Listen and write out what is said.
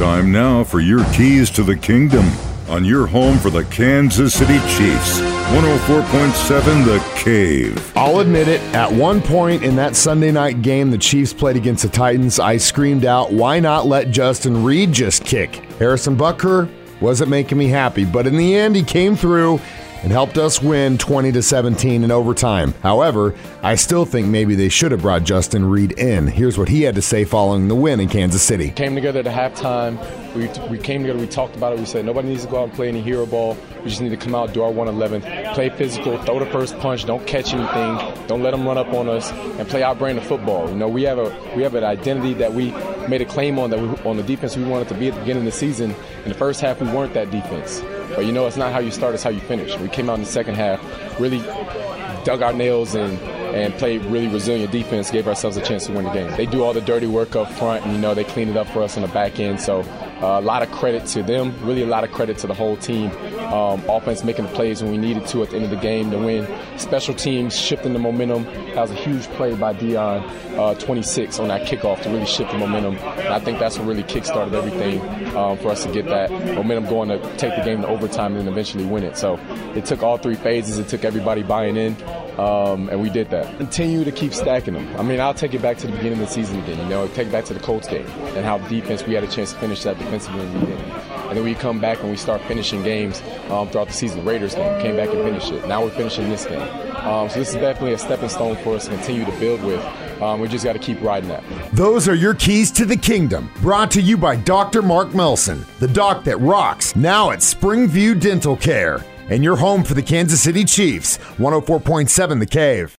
Time now for your keys to the kingdom on your home for the Kansas City Chiefs. 104.7 The Cave. I'll admit it, at one point in that Sunday night game the Chiefs played against the Titans, I screamed out, why not let Justin Reid just kick? Harrison Butker wasn't making me happy, but in the end, he came through and helped us win 20 to 17 in overtime. However, I still think maybe they should have brought Justin Reid in. Here's what he had to say following the win in Kansas City. Came together at halftime. We, we came together, we talked about it. We said nobody needs to go out and play any hero ball. We just need to come out, do our 111, play physical, throw the first punch, don't catch anything, don't let them run up on us, and play our brand of football. You know, we have a we have an identity that we made a claim on that we, on the defense we wanted to be at the beginning of the season. In the first half, we weren't that defense. But you know, it's not how you start; it's how you finish. We came out in the second half, really dug our nails and and played really resilient defense, gave ourselves a chance to win the game. They do all the dirty work up front, and you know they clean it up for us on the back end. So uh, a lot of credit to them, really a lot of credit to the whole team. Um, offense making the plays when we needed to at the end of the game to win. Special teams shifting the momentum. That was a huge play by Deon, uh, 26 on that kickoff to really shift the momentum. And I think that's what really kickstarted everything um, for us to get that momentum going to take the game to overtime and then eventually win it. So it took all three phases. It took everybody buying in. Um, and we did that. Continue to keep stacking them. I mean, I'll take it back to the beginning of the season again. You know, take it back to the Colts game and how defense we had a chance to finish that defensively and then we come back and we start finishing games um, throughout the season. Raiders game came back and finished it. Now we're finishing this game. Um, so this is definitely a stepping stone for us to continue to build with. Um, we just got to keep riding that. Those are your keys to the kingdom. Brought to you by Dr. Mark Melson, the doc that rocks, now at Springview Dental Care. And your home for the Kansas City Chiefs, 104.7 The Cave.